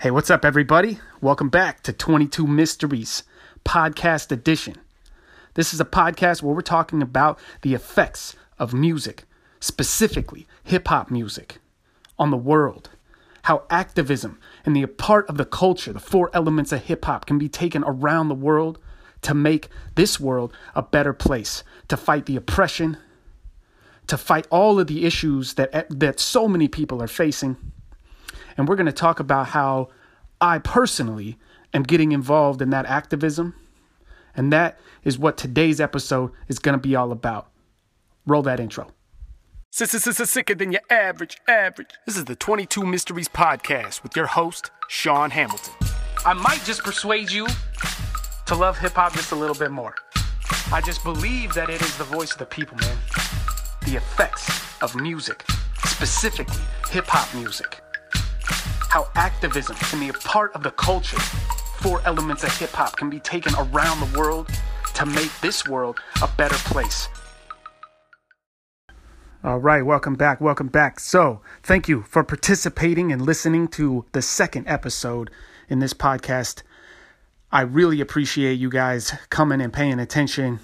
Hey, what's up, everybody? Welcome back to 22 Mysteries Podcast Edition. This is a podcast where we're talking about the effects of music, specifically hip hop music, on the world. How activism and the part of the culture, the four elements of hip hop, can be taken around the world to make this world a better place, to fight the oppression, to fight all of the issues that, that so many people are facing and we're going to talk about how I personally am getting involved in that activism. And that is what today's episode is going to be all about. Roll that intro. Sicker than your average, average. This is the 22 Mysteries Podcast with your host, Shaun Hamilton. I might just persuade you to love hip hop just a little bit more. I just believe that it is the voice of the people, man. The effects of music, specifically hip hop music how activism can be a part of the culture. Four elements of hip hop can be taken around the world to make this world a better place. All right, welcome back. Welcome back. So, thank you for participating and listening to the second episode in this podcast. I really appreciate you guys coming and paying attention,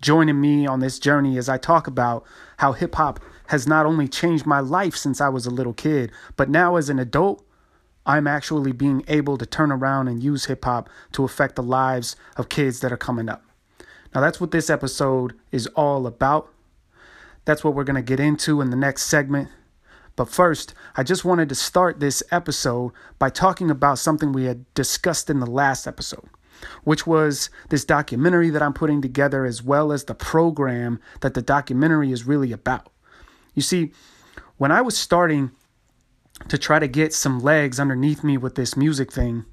joining me on this journey as I talk about how hip hop has not only changed my life since I was a little kid, but now as an adult, I'm actually being able to turn around and use hip hop to affect the lives of kids that are coming up. Now, that's what this episode is all about. That's what we're going to get into in the next segment. But first, I just wanted to start this episode by talking about something we had discussed in the last episode, which was this documentary that I'm putting together, as well as the program that the documentary is really about. You see, when I was starting to try to get some legs underneath me with this music thing,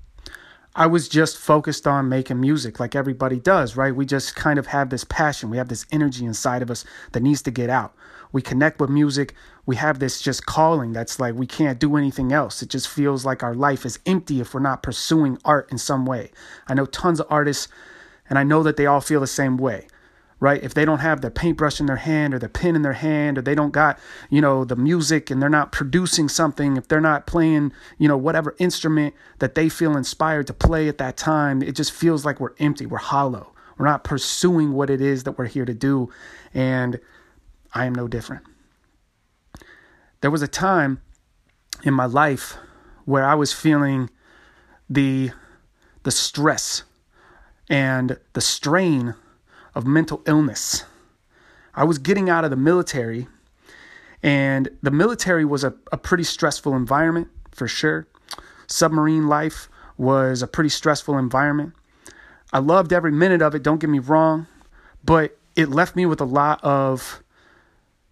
I was just focused on making music like everybody does, right? We just kind of have this passion. We have this energy inside of us that needs to get out. We connect with music. We have this just calling that's like we can't do anything else. It just feels like our life is empty if we're not pursuing art in some way. I know tons of artists, and I know that they all feel the same way right? If they don't have their paintbrush in their hand or the pen in their hand or they don't got, you know, the music and they're not producing something, if they're not playing, you know, whatever instrument that they feel inspired to play at that time, it just feels like we're empty, we're hollow. We're not pursuing what it is that we're here to do. And I am no different. There was a time in my life where I was feeling the the stress and the strain of mental illness. I was getting out of the military, and the military was a, a pretty stressful environment for sure. Submarine life was a pretty stressful environment. I loved every minute of it, don't get me wrong, but it left me with a lot of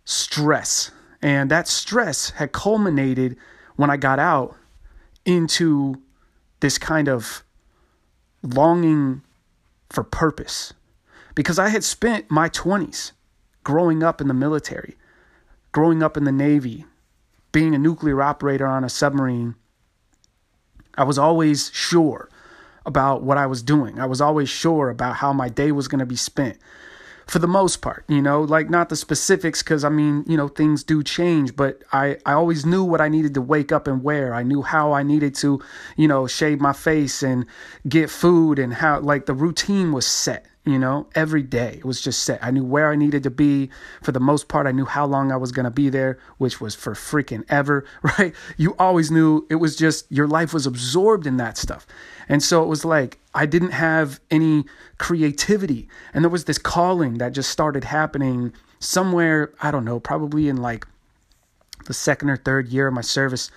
stress. And that stress had culminated when I got out into this kind of longing for purpose because I had spent my 20s growing up in the military, growing up in the Navy, being a nuclear operator on a submarine. I was always sure about what I was doing. I was always sure about how my day was going to be spent. For the most part, you know, like not the specifics because I mean, you know, things do change, but I, I always knew what I needed to wake up and wear. I knew how I needed to, you know, shave my face and get food and how, like, the routine was set you know, every day. It was just set. I knew where I needed to be. For the most part, I knew how long I was going to be there, which was for freaking ever, right? You always knew it was just your life was absorbed in that stuff. And so it was like I didn't have any creativity. And there was this calling that just started happening somewhere, I don't know, probably in like the second or third year of my service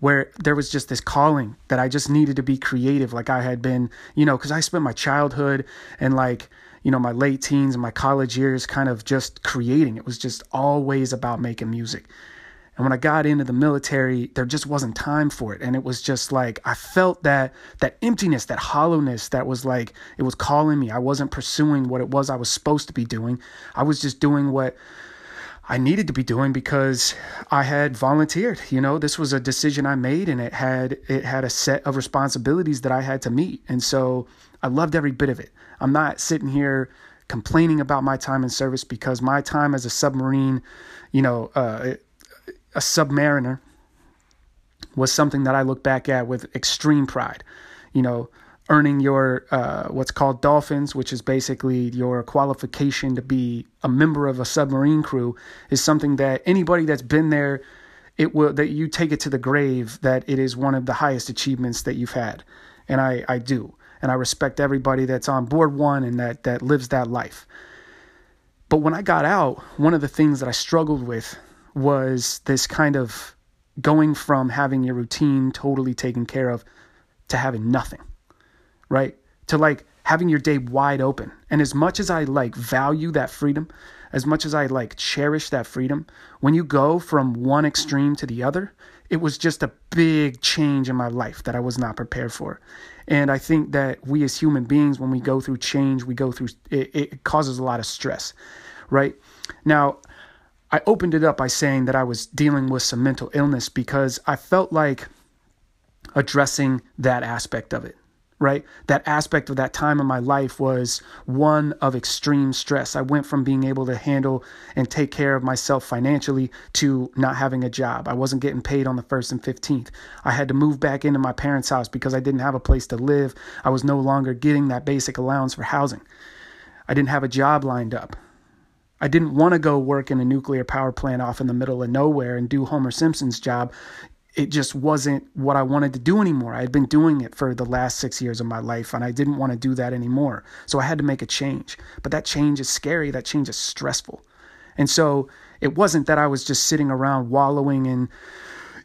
where there was just this calling that I just needed to be creative like I had been, you know, because I spent my childhood and like, you know, my late teens and my college years kind of just creating. It was just always about making music. And when I got into the military, there just wasn't time for it. And it was just like I felt that that emptiness, that hollowness that was like it was calling me. I wasn't pursuing what it was I was supposed to be doing. I was just doing what I needed to be doing because I had volunteered. You know, this was a decision I made and it had it had a set of responsibilities that I had to meet. And so I loved every bit of it. I'm not sitting here complaining about my time in service because my time as a submarine, you know, uh, a submariner was something that I look back at with extreme pride. You know, earning your uh, what's called dolphins, which is basically your qualification to be a member of a submarine crew, is something that anybody that's been there, it will that you take it to the grave that it is one of the highest achievements that you've had, and I I do, and I respect everybody that's on board one and that that lives that life. But when I got out, one of the things that I struggled with was this kind of going from having your routine totally taken care of to having nothing right? To like having your day wide open. And as much as I like value that freedom, as much as I like cherish that freedom, when you go from one extreme to the other, it was just a big change in my life that I was not prepared for. And I think that we as human beings, when we go through change, we go through it, it causes a lot of stress, right? Now, I opened it up by saying that I was dealing with some mental illness because I felt like addressing that aspect of it right? That aspect of that time in my life was one of extreme stress. I went from being able to handle and take care of myself financially to not having a job. I wasn't getting paid on the 1st and 15th. I had to move back into my parents' house because I didn't have a place to live. I was no longer getting that basic allowance for housing. I didn't have a job lined up. I didn't want to go work in a nuclear power plant off in the middle of nowhere and do Homer Simpson's job it just wasn't what I wanted to do anymore. I had been doing it for the last six years of my life and I didn't want to do that anymore. So I had to make a change. But that change is scary, that change is stressful. And so it wasn't that I was just sitting around wallowing in,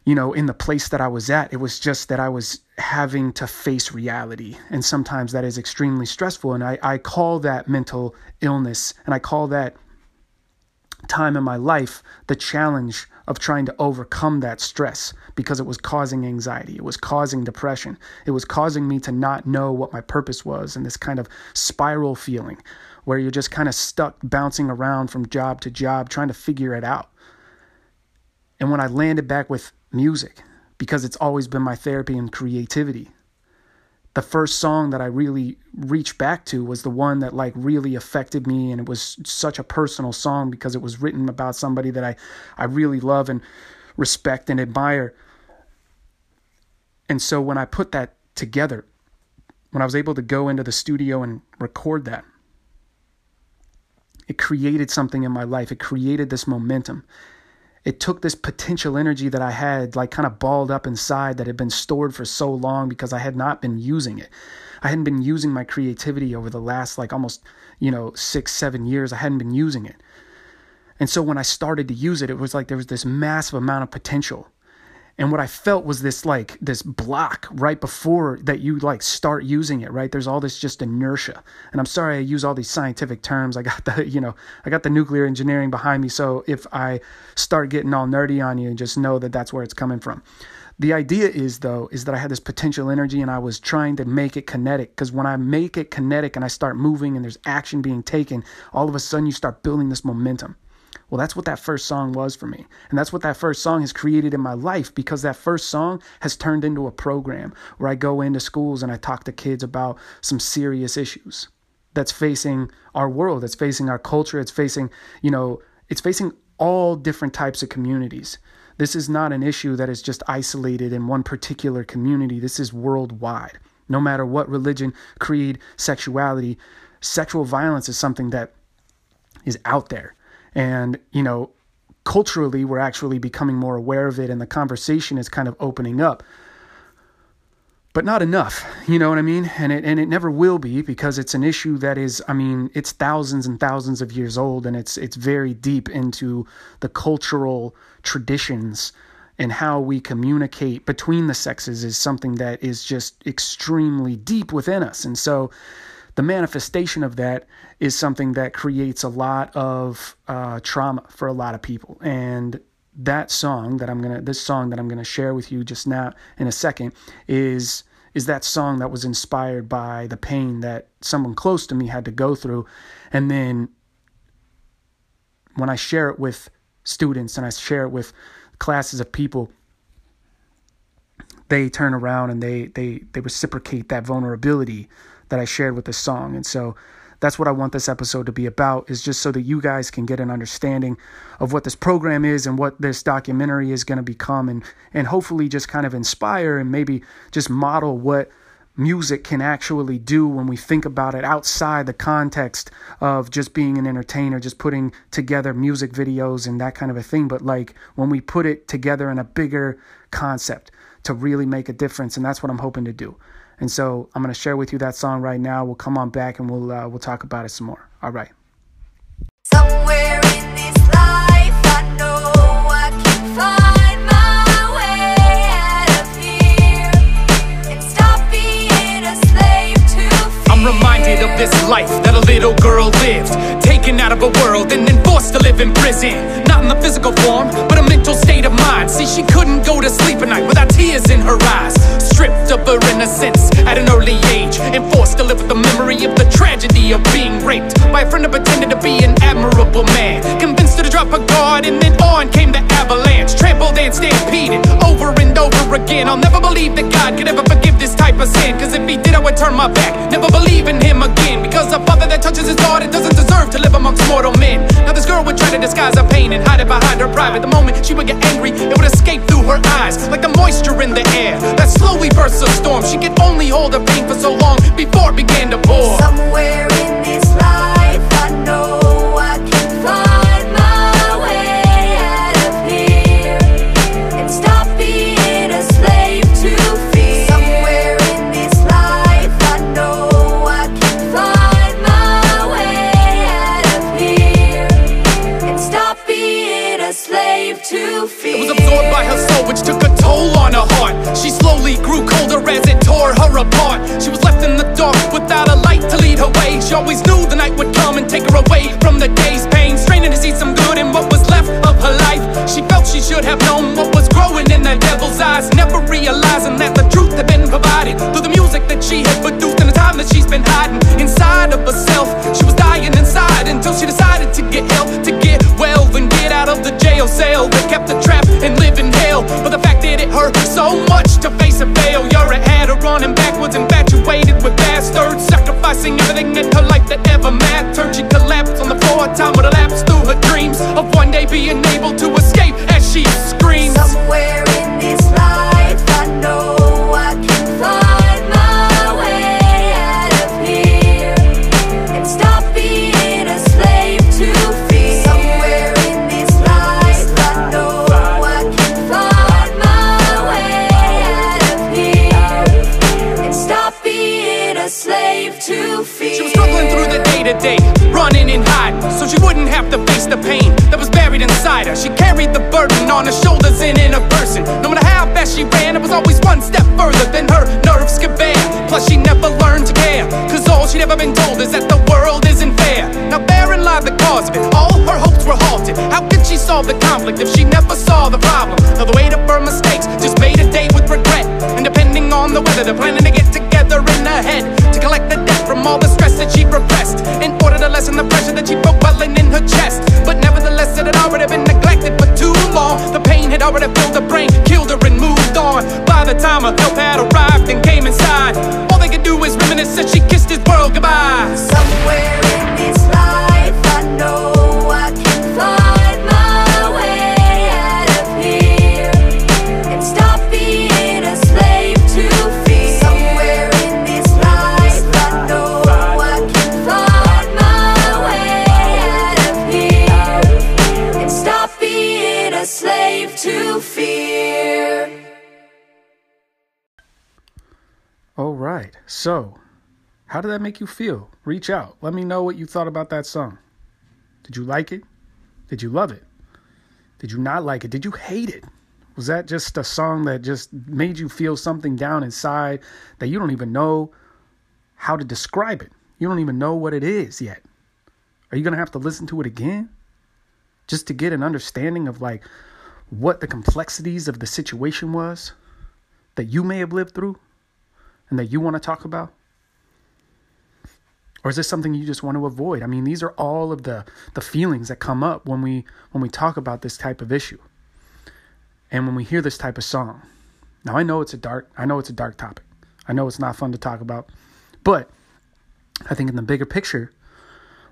you know, in the place that I was at. It was just that I was having to face reality. And sometimes that is extremely stressful. And I, I call that mental illness and I call that time in my life the challenge of trying to overcome that stress because it was causing anxiety. It was causing depression. It was causing me to not know what my purpose was and this kind of spiral feeling where you're just kind of stuck bouncing around from job to job trying to figure it out. And when I landed back with music, because it's always been my therapy and creativity, the first song that I really reached back to was the one that like really affected me and it was such a personal song because it was written about somebody that I I really love and respect and admire. And so when I put that together, when I was able to go into the studio and record that, it created something in my life. It created this momentum it took this potential energy that I had, like kind of balled up inside, that had been stored for so long because I had not been using it. I hadn't been using my creativity over the last, like almost, you know, six, seven years. I hadn't been using it. And so when I started to use it, it was like there was this massive amount of potential and what i felt was this like this block right before that you like start using it right? There's all this just inertia. And i'm sorry i use all these scientific terms. I got the you know i got the nuclear engineering behind me. So if i start getting all nerdy on you just know that that's where it's coming from. The idea is though is that i had this potential energy and i was trying to make it kinetic. Because when i make it kinetic and i start moving and there's action being taken all of a sudden you start building this momentum well, that's what that first song was for me. And that's what that first song has created in my life because that first song has turned into a program where I go into schools and I talk to kids about some serious issues that's facing our world, that's facing our culture, it's facing, you know, it's facing all different types of communities. This is not an issue that is just isolated in one particular community. This is worldwide. No matter what religion, creed, sexuality, sexual violence is something that is out there. And, you know, culturally, we're actually becoming more aware of it and the conversation is kind of opening up. But not enough, you know what I mean? And it and it never will be because it's an issue that is, I mean, it's thousands and thousands of years old and it's it's very deep into the cultural traditions and how we communicate between the sexes is something that is just extremely deep within us. And so the manifestation of that is something that creates a lot of uh, trauma for a lot of people. And that song that I'm gonna, this song that I'm gonna share with you just now in a second, is is that song that was inspired by the pain that someone close to me had to go through, and then when I share it with students and I share it with classes of people, they turn around and they they they reciprocate that vulnerability that I shared with the song. And so that's what I want this episode to be about is just so that you guys can get an understanding of what this program is and what this documentary is going to become and and hopefully just kind of inspire and maybe just model what music can actually do when we think about it outside the context of just being an entertainer, just putting together music videos and that kind of a thing. But like when we put it together in a bigger concept to really make a difference, and that's what I'm hoping to do. And so I'm going to share with you that song right now. We'll come on back and we'll uh, we'll talk about it some more. All right. Somewhere in this life, I know I can find my way out of here and stop being a slave to fear. I'm reminded of this life that a little girl lived Taken out of a world and then forced to live in prison. Not in the physical form, but a mental state of mind. See, she couldn't go to sleep at night without tears in her eyes. Stripped of her innocence at an early age And forced to live with the memory of the tragedy of being raped By a friend who pretended to be an admirable man. Convinced her to drop her guard and then on came the avalanche. Trampled and stampeded over and over again. I'll never believe that God could ever forgive this type of sin. Cause if he did I would turn my back, never believe in him again. Because a father that touches his daughter doesn't deserve to live amongst mortal men. Now this girl would try to disguise her pain and hide it behind her pride the moment she would get angry, it would escape through her eyes Like the moisture in the air that slowly bursts a storm. She could only hold her pain for so long before it began to pour. Somewhere in this life, She always knew the night would come and take her away from the day's pain. Straining to see some good in what was left of her life. She felt she should have known what was growing in the devil's eyes. Never realizing that the truth had been provided through the music that she had produced in the time that she's been hiding inside of herself. She was dying inside until she decided to get help, to get well, and get out of the jail cell that kept her trapped and live in hell. But the fact that it hurt so much to face a failure, it had her running backwards, infatuated with bastards, sacrificing everything in her life that ever mattered. She collapsed on the floor, time would elapse through her dreams of one day being able to how did that make you feel? Reach out. Let me know what you thought about that song. Did you like it? Did you love it? Did you not like it? Did you hate it? Was that just a song that just made you feel something down inside that you don't even know how to describe it? You don't even know what it is yet. Are you going to have to listen to it again just to get an understanding of like what the complexities of the situation was that you may have lived through? and that you want to talk about? Or is this something you just want to avoid? I mean, these are all of the the feelings that come up when we when we talk about this type of issue. And when we hear this type of song. Now I know it's a dark I know it's a dark topic. I know it's not fun to talk about. But I think in the bigger picture,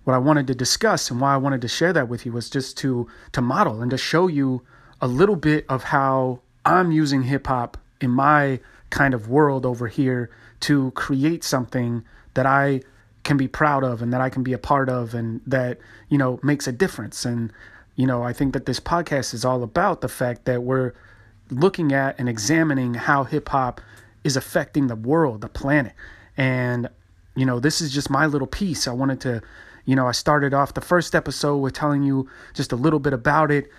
what I wanted to discuss and why I wanted to share that with you was just to to model and to show you a little bit of how I'm using hip hop in my kind of world over here to create something that I can be proud of and that I can be a part of and that, you know, makes a difference. And, you know, I think that this podcast is all about the fact that we're looking at and examining how hip hop is affecting the world, the planet. And, you know, this is just my little piece. I wanted to, you know, I started off the first episode with telling you just a little bit about it,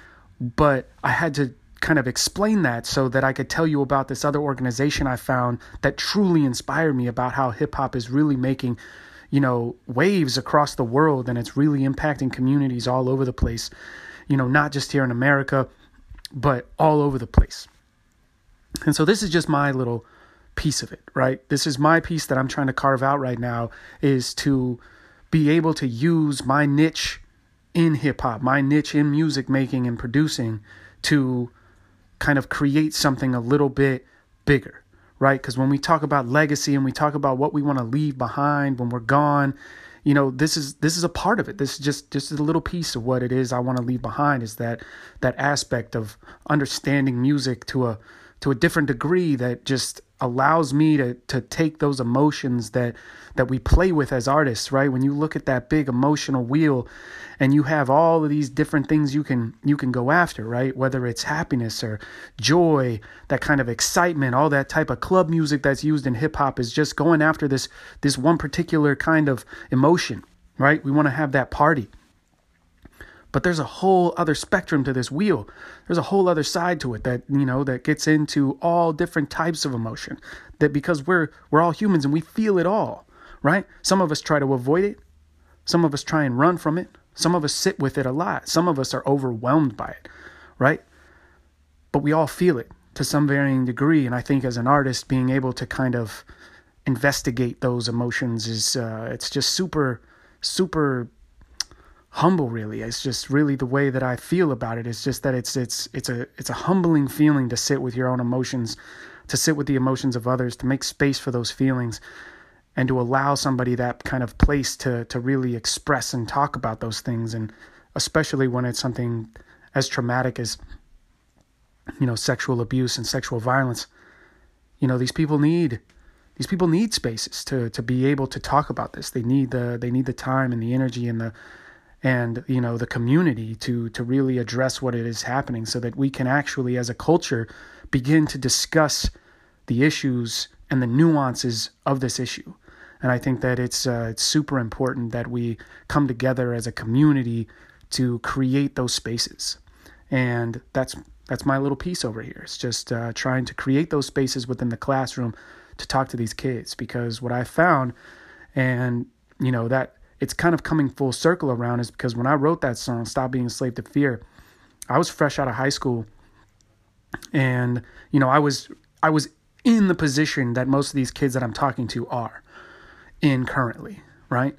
but I had to kind of explain that so that I could tell you about this other organization I found that truly inspired me about how hip hop is really making, you know, waves across the world and it's really impacting communities all over the place. You know, not just here in America, but all over the place. And so this is just my little piece of it, right? This is my piece that I'm trying to carve out right now is to be able to use my niche in hip hop, my niche in music making and producing to kind of create something a little bit bigger, right? Because when we talk about legacy and we talk about what we want to leave behind when we're gone, you know, this is this is a part of it. This is just just a little piece of what it is I want to leave behind is that that aspect of understanding music to a to a different degree that just allows me to to take those emotions that that we play with as artists right? When you look at that big emotional wheel and you have all of these different things you can you can go after right? Whether it's happiness or joy that kind of excitement all that type of club music that's used in hip hop is just going after this this one particular kind of emotion right? We want to have that party but there's a whole other spectrum to this wheel. There's a whole other side to it that you know that gets into all different types of emotion that because we're we're all humans and we feel it all right? Some of us try to avoid it. Some of us try and run from it. Some of us sit with it a lot. Some of us are overwhelmed by it right? But we all feel it to some varying degree. And i think as an artist being able to kind of investigate those emotions is uh, it's just super super humble really. It's just really the way that i feel about it. It's just that it's it's it's a it's a humbling feeling to sit with your own emotions to sit with the emotions of others to make space for those feelings and to allow somebody that kind of place to to really express and talk about those things. And especially when it's something as traumatic as you know sexual abuse and sexual violence you know these people need these people need spaces to to be able to talk about this. They need the they need the time and the energy and the and you know the community to to really address what it is happening so that we can actually as a culture begin to discuss the issues and the nuances of this issue. And i think that it's uh, it's super important that we come together as a community to create those spaces. And that's that's my little piece over here. It's just uh, trying to create those spaces within the classroom to talk to these kids because what i found and you know that it's kind of coming full circle around is because when I wrote that song, Stop Being a Slave to Fear, I was fresh out of high school and you know, I was I was in the position that most of these kids that I'm talking to are in currently, right?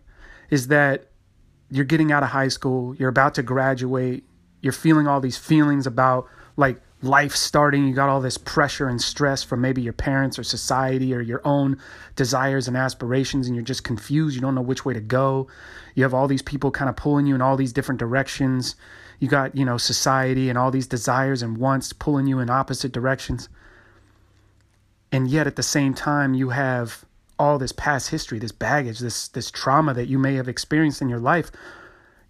Is that you're getting out of high school, you're about to graduate, you're feeling all these feelings about like life starting, you got all this pressure and stress from maybe your parents or society or your own desires and aspirations, and you're just confused. You don't know which way to go. You have all these people kind of pulling you in all these different directions. You got, you know, society and all these desires and wants pulling you in opposite directions. And yet at the same time, you have all this past history, this baggage, this this trauma that you may have experienced in your life,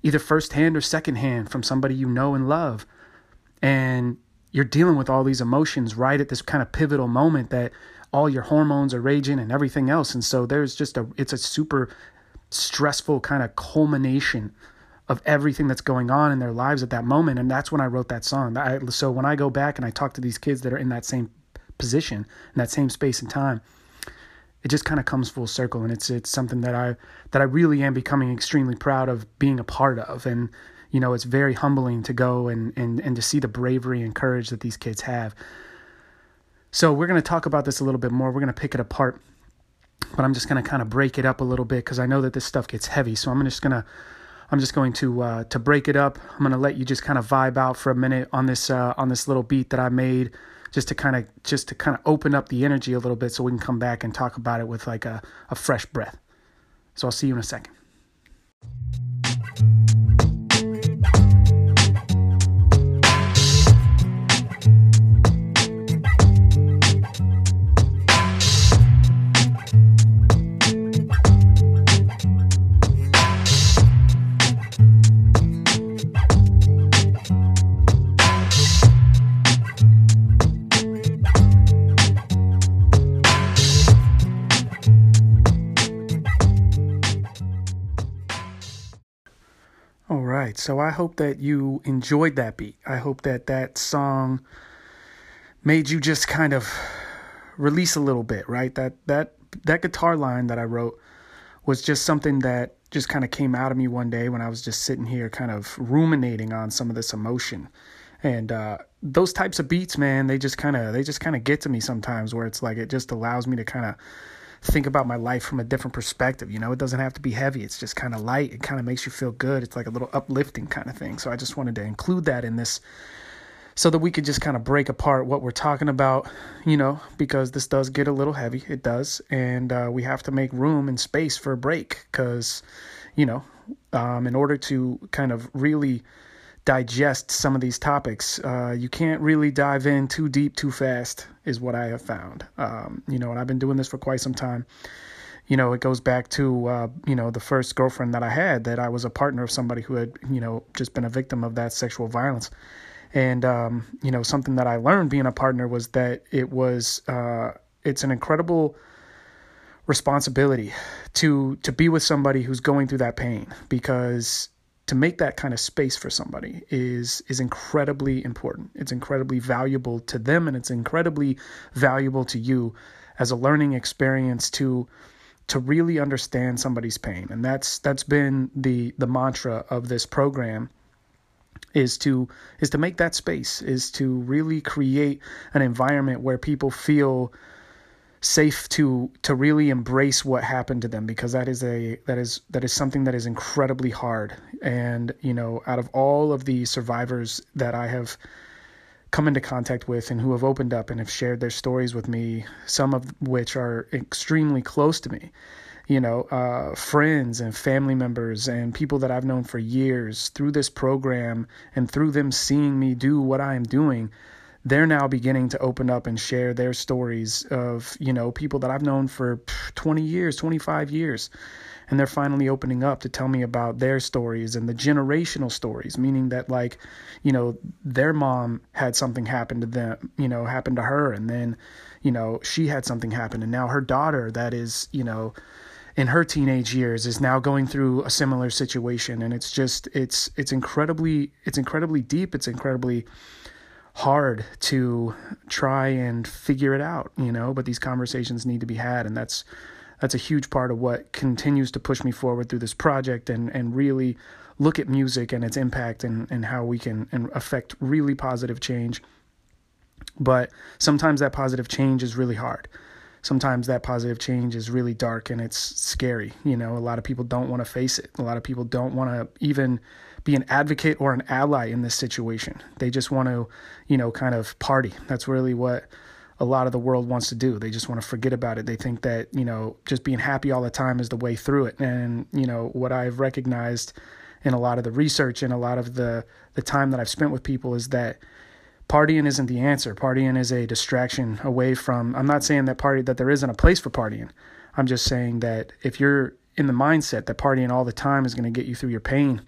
either firsthand or secondhand from somebody you know and love. And you're dealing with all these emotions right at this kind of pivotal moment that all your hormones are raging and everything else. And so there's just a it's a super stressful kind of culmination of everything that's going on in their lives at that moment. And that's when I wrote that song. I, so when I go back and I talk to these kids that are in that same position in that same space and time it just kind of comes full circle. And it's it's something that I that I really am becoming extremely proud of being a part of. And you know, it's very humbling to go and, and, and to see the bravery and courage that these kids have. So we're going to talk about this a little bit more. We're going to pick it apart, but I'm just going to kind of break it up a little bit because I know that this stuff gets heavy. So I'm just going to I'm just going to uh, to break it up. I'm going to let you just kind of vibe out for a minute on this uh, on this little beat that I made, just to kind of just to kind of open up the energy a little bit, so we can come back and talk about it with like a, a fresh breath. So I'll see you in a second. Right. So I hope that you enjoyed that beat. I hope that that song made you just kind of release a little bit, right? That that that guitar line that I wrote was just something that just kind of came out of me one day when I was just sitting here kind of ruminating on some of this emotion. And uh, those types of beats, man, they just kind of they just kind of get to me sometimes where it's like it just allows me to kind of think about my life from a different perspective. You know, it doesn't have to be heavy. It's just kind of light. It kind of makes you feel good. It's like a little uplifting kind of thing. So I just wanted to include that in this so that we could just kind of break apart what we're talking about, you know, because this does get a little heavy. It does. And uh, we have to make room and space for a break because, you know, um, in order to kind of really digest some of these topics, uh, you can't really dive in too deep too fast, is what I have found. Um, you know, and I've been doing this for quite some time. You know, it goes back to, uh, you know, the first girlfriend that I had, that I was a partner of somebody who had, you know, just been a victim of that sexual violence. And um, you know, something that I learned being a partner was that it was uh, it's an incredible responsibility to to be with somebody who's going through that pain because to make that kind of space for somebody is is incredibly important. It's incredibly valuable to them and it's incredibly valuable to you as a learning experience to to really understand somebody's pain. And that's that's been the the mantra of this program is to is to make that space is to really create an environment where people feel safe to to really embrace what happened to them because that is a that is that is something that is incredibly hard. And you know out of all of the survivors that I have come into contact with and who have opened up and have shared their stories with me some of which are extremely close to me you know, uh, friends and family members and people that I've known for years through this program and through them seeing me do what I am doing, they're now beginning to open up and share their stories of, you know, people that I've known for 20 years, 25 years. And they're finally opening up to tell me about their stories and the generational stories, meaning that, like, you know, their mom had something happen to them, you know, happen to her. And then, you know, she had something happen. And now her daughter, that is, you know, in her teenage years is now going through a similar situation and it's just it's it's incredibly it's incredibly deep it's incredibly hard to try and figure it out you know but these conversations need to be had and that's that's a huge part of what continues to push me forward through this project and and really look at music and its impact and and how we can and affect really positive change but sometimes that positive change is really hard sometimes that positive change is really dark and it's scary. You know, a lot of people don't want to face it. A lot of people don't want to even be an advocate or an ally in this situation. They just want to, you know, kind of party. That's really what a lot of the world wants to do. They just want to forget about it. They think that, you know, just being happy all the time is the way through it. And, you know, what I've recognized in a lot of the research and a lot of the the time that I've spent with people is that partying isn't the answer. Partying is a distraction away from. I'm not saying that party that there isn't a place for partying. I'm just saying that if you're in the mindset that partying all the time is going to get you through your pain,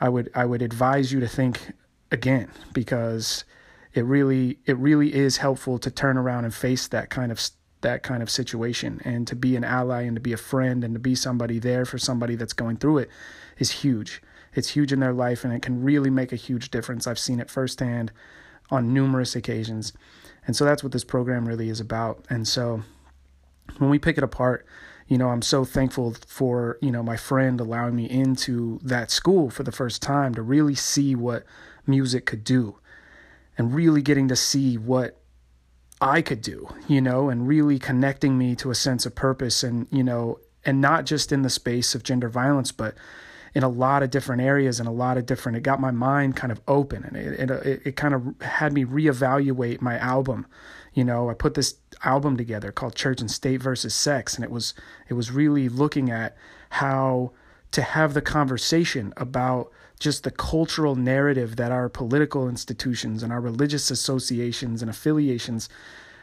I would I would advise you to think again because it really it really is helpful to turn around and face that kind of that kind of situation and to be an ally and to be a friend and to be somebody there for somebody that's going through it is huge. It's huge in their life and it can really make a huge difference. I've seen it firsthand on numerous occasions. And so that's what this program really is about. And so when we pick it apart, you know, I'm so thankful for, you know, my friend allowing me into that school for the first time to really see what music could do and really getting to see what I could do, you know, and really connecting me to a sense of purpose and, you know, and not just in the space of gender violence, but in a lot of different areas and a lot of different. It got my mind kind of open and it it, it kind of had me reevaluate my album. You know, I put this album together called Church and State versus Sex, and it was it was really looking at how to have the conversation about just the cultural narrative that our political institutions and our religious associations and affiliations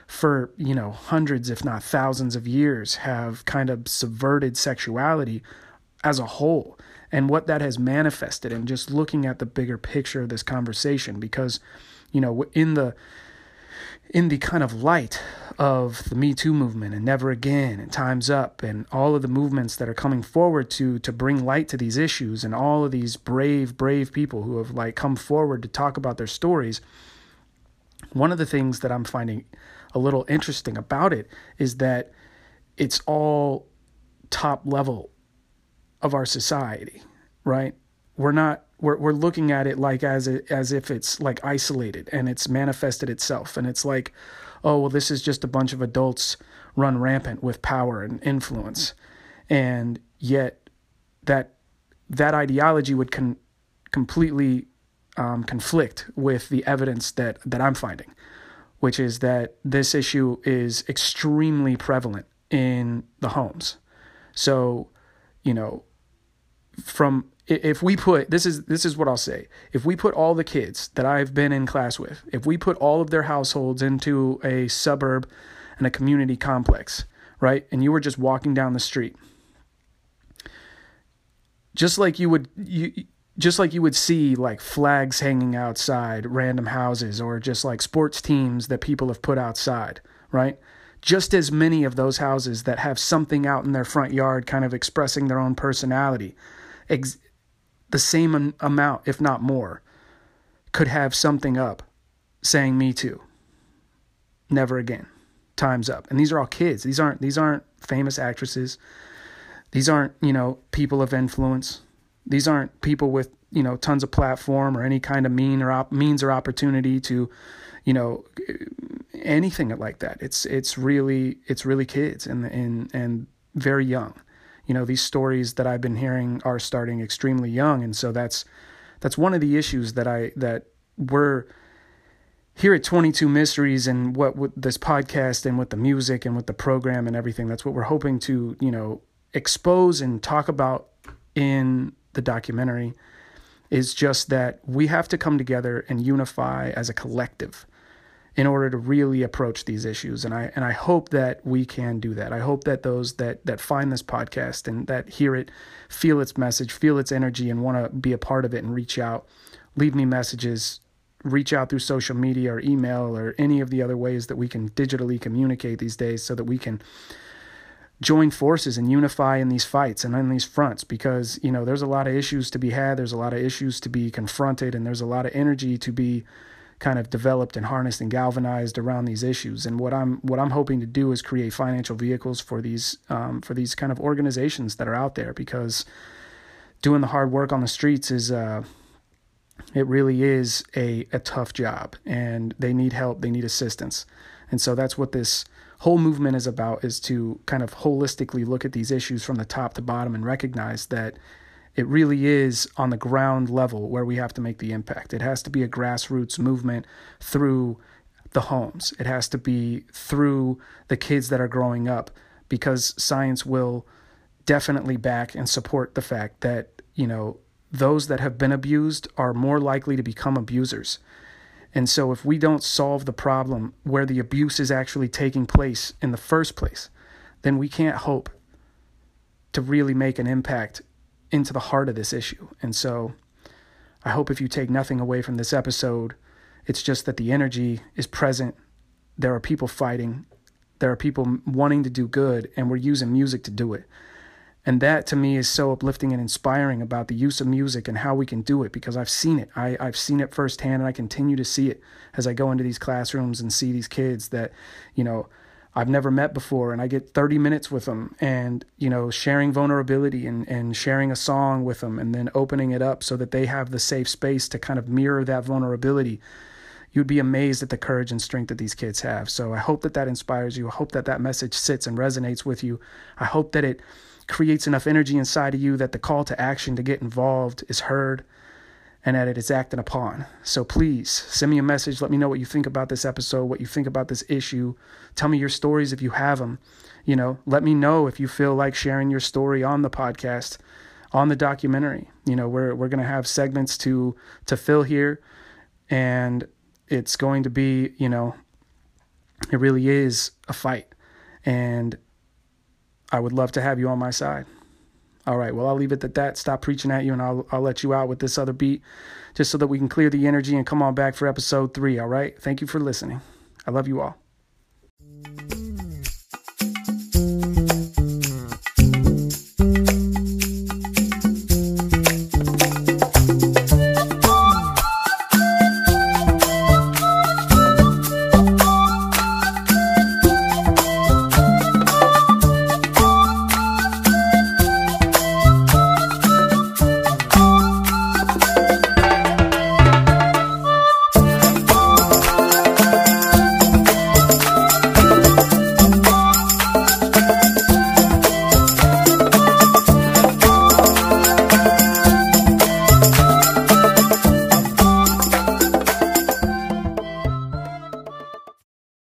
for you know hundreds if not thousands of years have kind of subverted sexuality as a whole and what that has manifested and just looking at the bigger picture of this conversation because you know in the in the kind of light of the Me Too movement and Never Again and Time's Up and all of the movements that are coming forward to to bring light to these issues and all of these brave brave people who have like come forward to talk about their stories one of the things that I'm finding a little interesting about it is that it's all top level of our society, right? We're not we're we're looking at it like as a, as if it's like isolated and it's manifested itself and it's like oh well this is just a bunch of adults run rampant with power and influence. And yet that that ideology would con- completely um, conflict with the evidence that that I'm finding which is that this issue is extremely prevalent in the homes. So you know from if we put this is this is what I'll say. If we put all the kids that I've been in class with, if we put all of their households into a suburb and a community complex, right? And you were just walking down the street. Just like you would you just like you would see like flags hanging outside random houses or just like sports teams that people have put outside, right? Just as many of those houses that have something out in their front yard kind of expressing their own personality ex- the same amount, if not more, could have something up saying "Me Too." Never again. Time's up. And these are all kids. These aren't these aren't famous actresses. These aren't you know people of influence. These aren't people with you know tons of platform or any kind of mean or op- means or opportunity to you know anything like that. It's it's really it's really kids and and and very young you know these stories that I've been hearing are starting extremely young, and so that's that's one of the issues that I that we're here at 22 Mysteries and what with this podcast and with the music and with the program and everything. That's what we're hoping to you know expose and talk about in the documentary is just that we have to come together and unify as a collective in order to really approach these issues. And I and I hope that we can do that. I hope that those that that find this podcast and that hear it feel its message, feel its energy and want to be a part of it and reach out, leave me messages, reach out through social media or email or any of the other ways that we can digitally communicate these days so that we can join forces and unify in these fights and on these fronts because you know there's a lot of issues to be had. There's a lot of issues to be confronted and there's a lot of energy to be kind of developed and harnessed and galvanized around these issues. And what I'm what I'm hoping to do is create financial vehicles for these um, for these kind of organizations that are out there because doing the hard work on the streets is uh, it really is a a tough job, and they need help, they need assistance, and so that's what this whole movement is about is to kind of holistically look at these issues from the top to bottom and recognize that it really is on the ground level where we have to make the impact. It has to be a grassroots movement through the homes. It has to be through the kids that are growing up because science will definitely back and support the fact that, you know, those that have been abused are more likely to become abusers. And so if we don't solve the problem where the abuse is actually taking place in the first place, then we can't hope to really make an impact into the heart of this issue. And so I hope if you take nothing away from this episode, it's just that the energy is present. There are people fighting, there are people wanting to do good, and we're using music to do it. And that to me is so uplifting and inspiring about the use of music and how we can do it because I've seen it. I, I've seen it firsthand and I continue to see it as I go into these classrooms and see these kids that, you know, I've never met before and I get 30 minutes with them and you know sharing vulnerability and and sharing a song with them and then opening it up so that they have the safe space to kind of mirror that vulnerability. You'd be amazed at the courage and strength that these kids have. So I hope that that inspires you. I hope that that message sits and resonates with you. I hope that it creates enough energy inside of you that the call to action to get involved is heard and that it is acted upon. So please send me a message. Let me know what you think about this episode, what you think about this issue. Tell me your stories if you have them. You know, let me know if you feel like sharing your story on the podcast, on the documentary. You know, we're we're gonna have segments to to fill here, and it's going to be, you know, it really is a fight, and I would love to have you on my side. All right, well, I'll leave it at that. Stop preaching at you, and I'll, I'll let you out with this other beat just so that we can clear the energy and come on back for episode three. All right, thank you for listening. I love you all.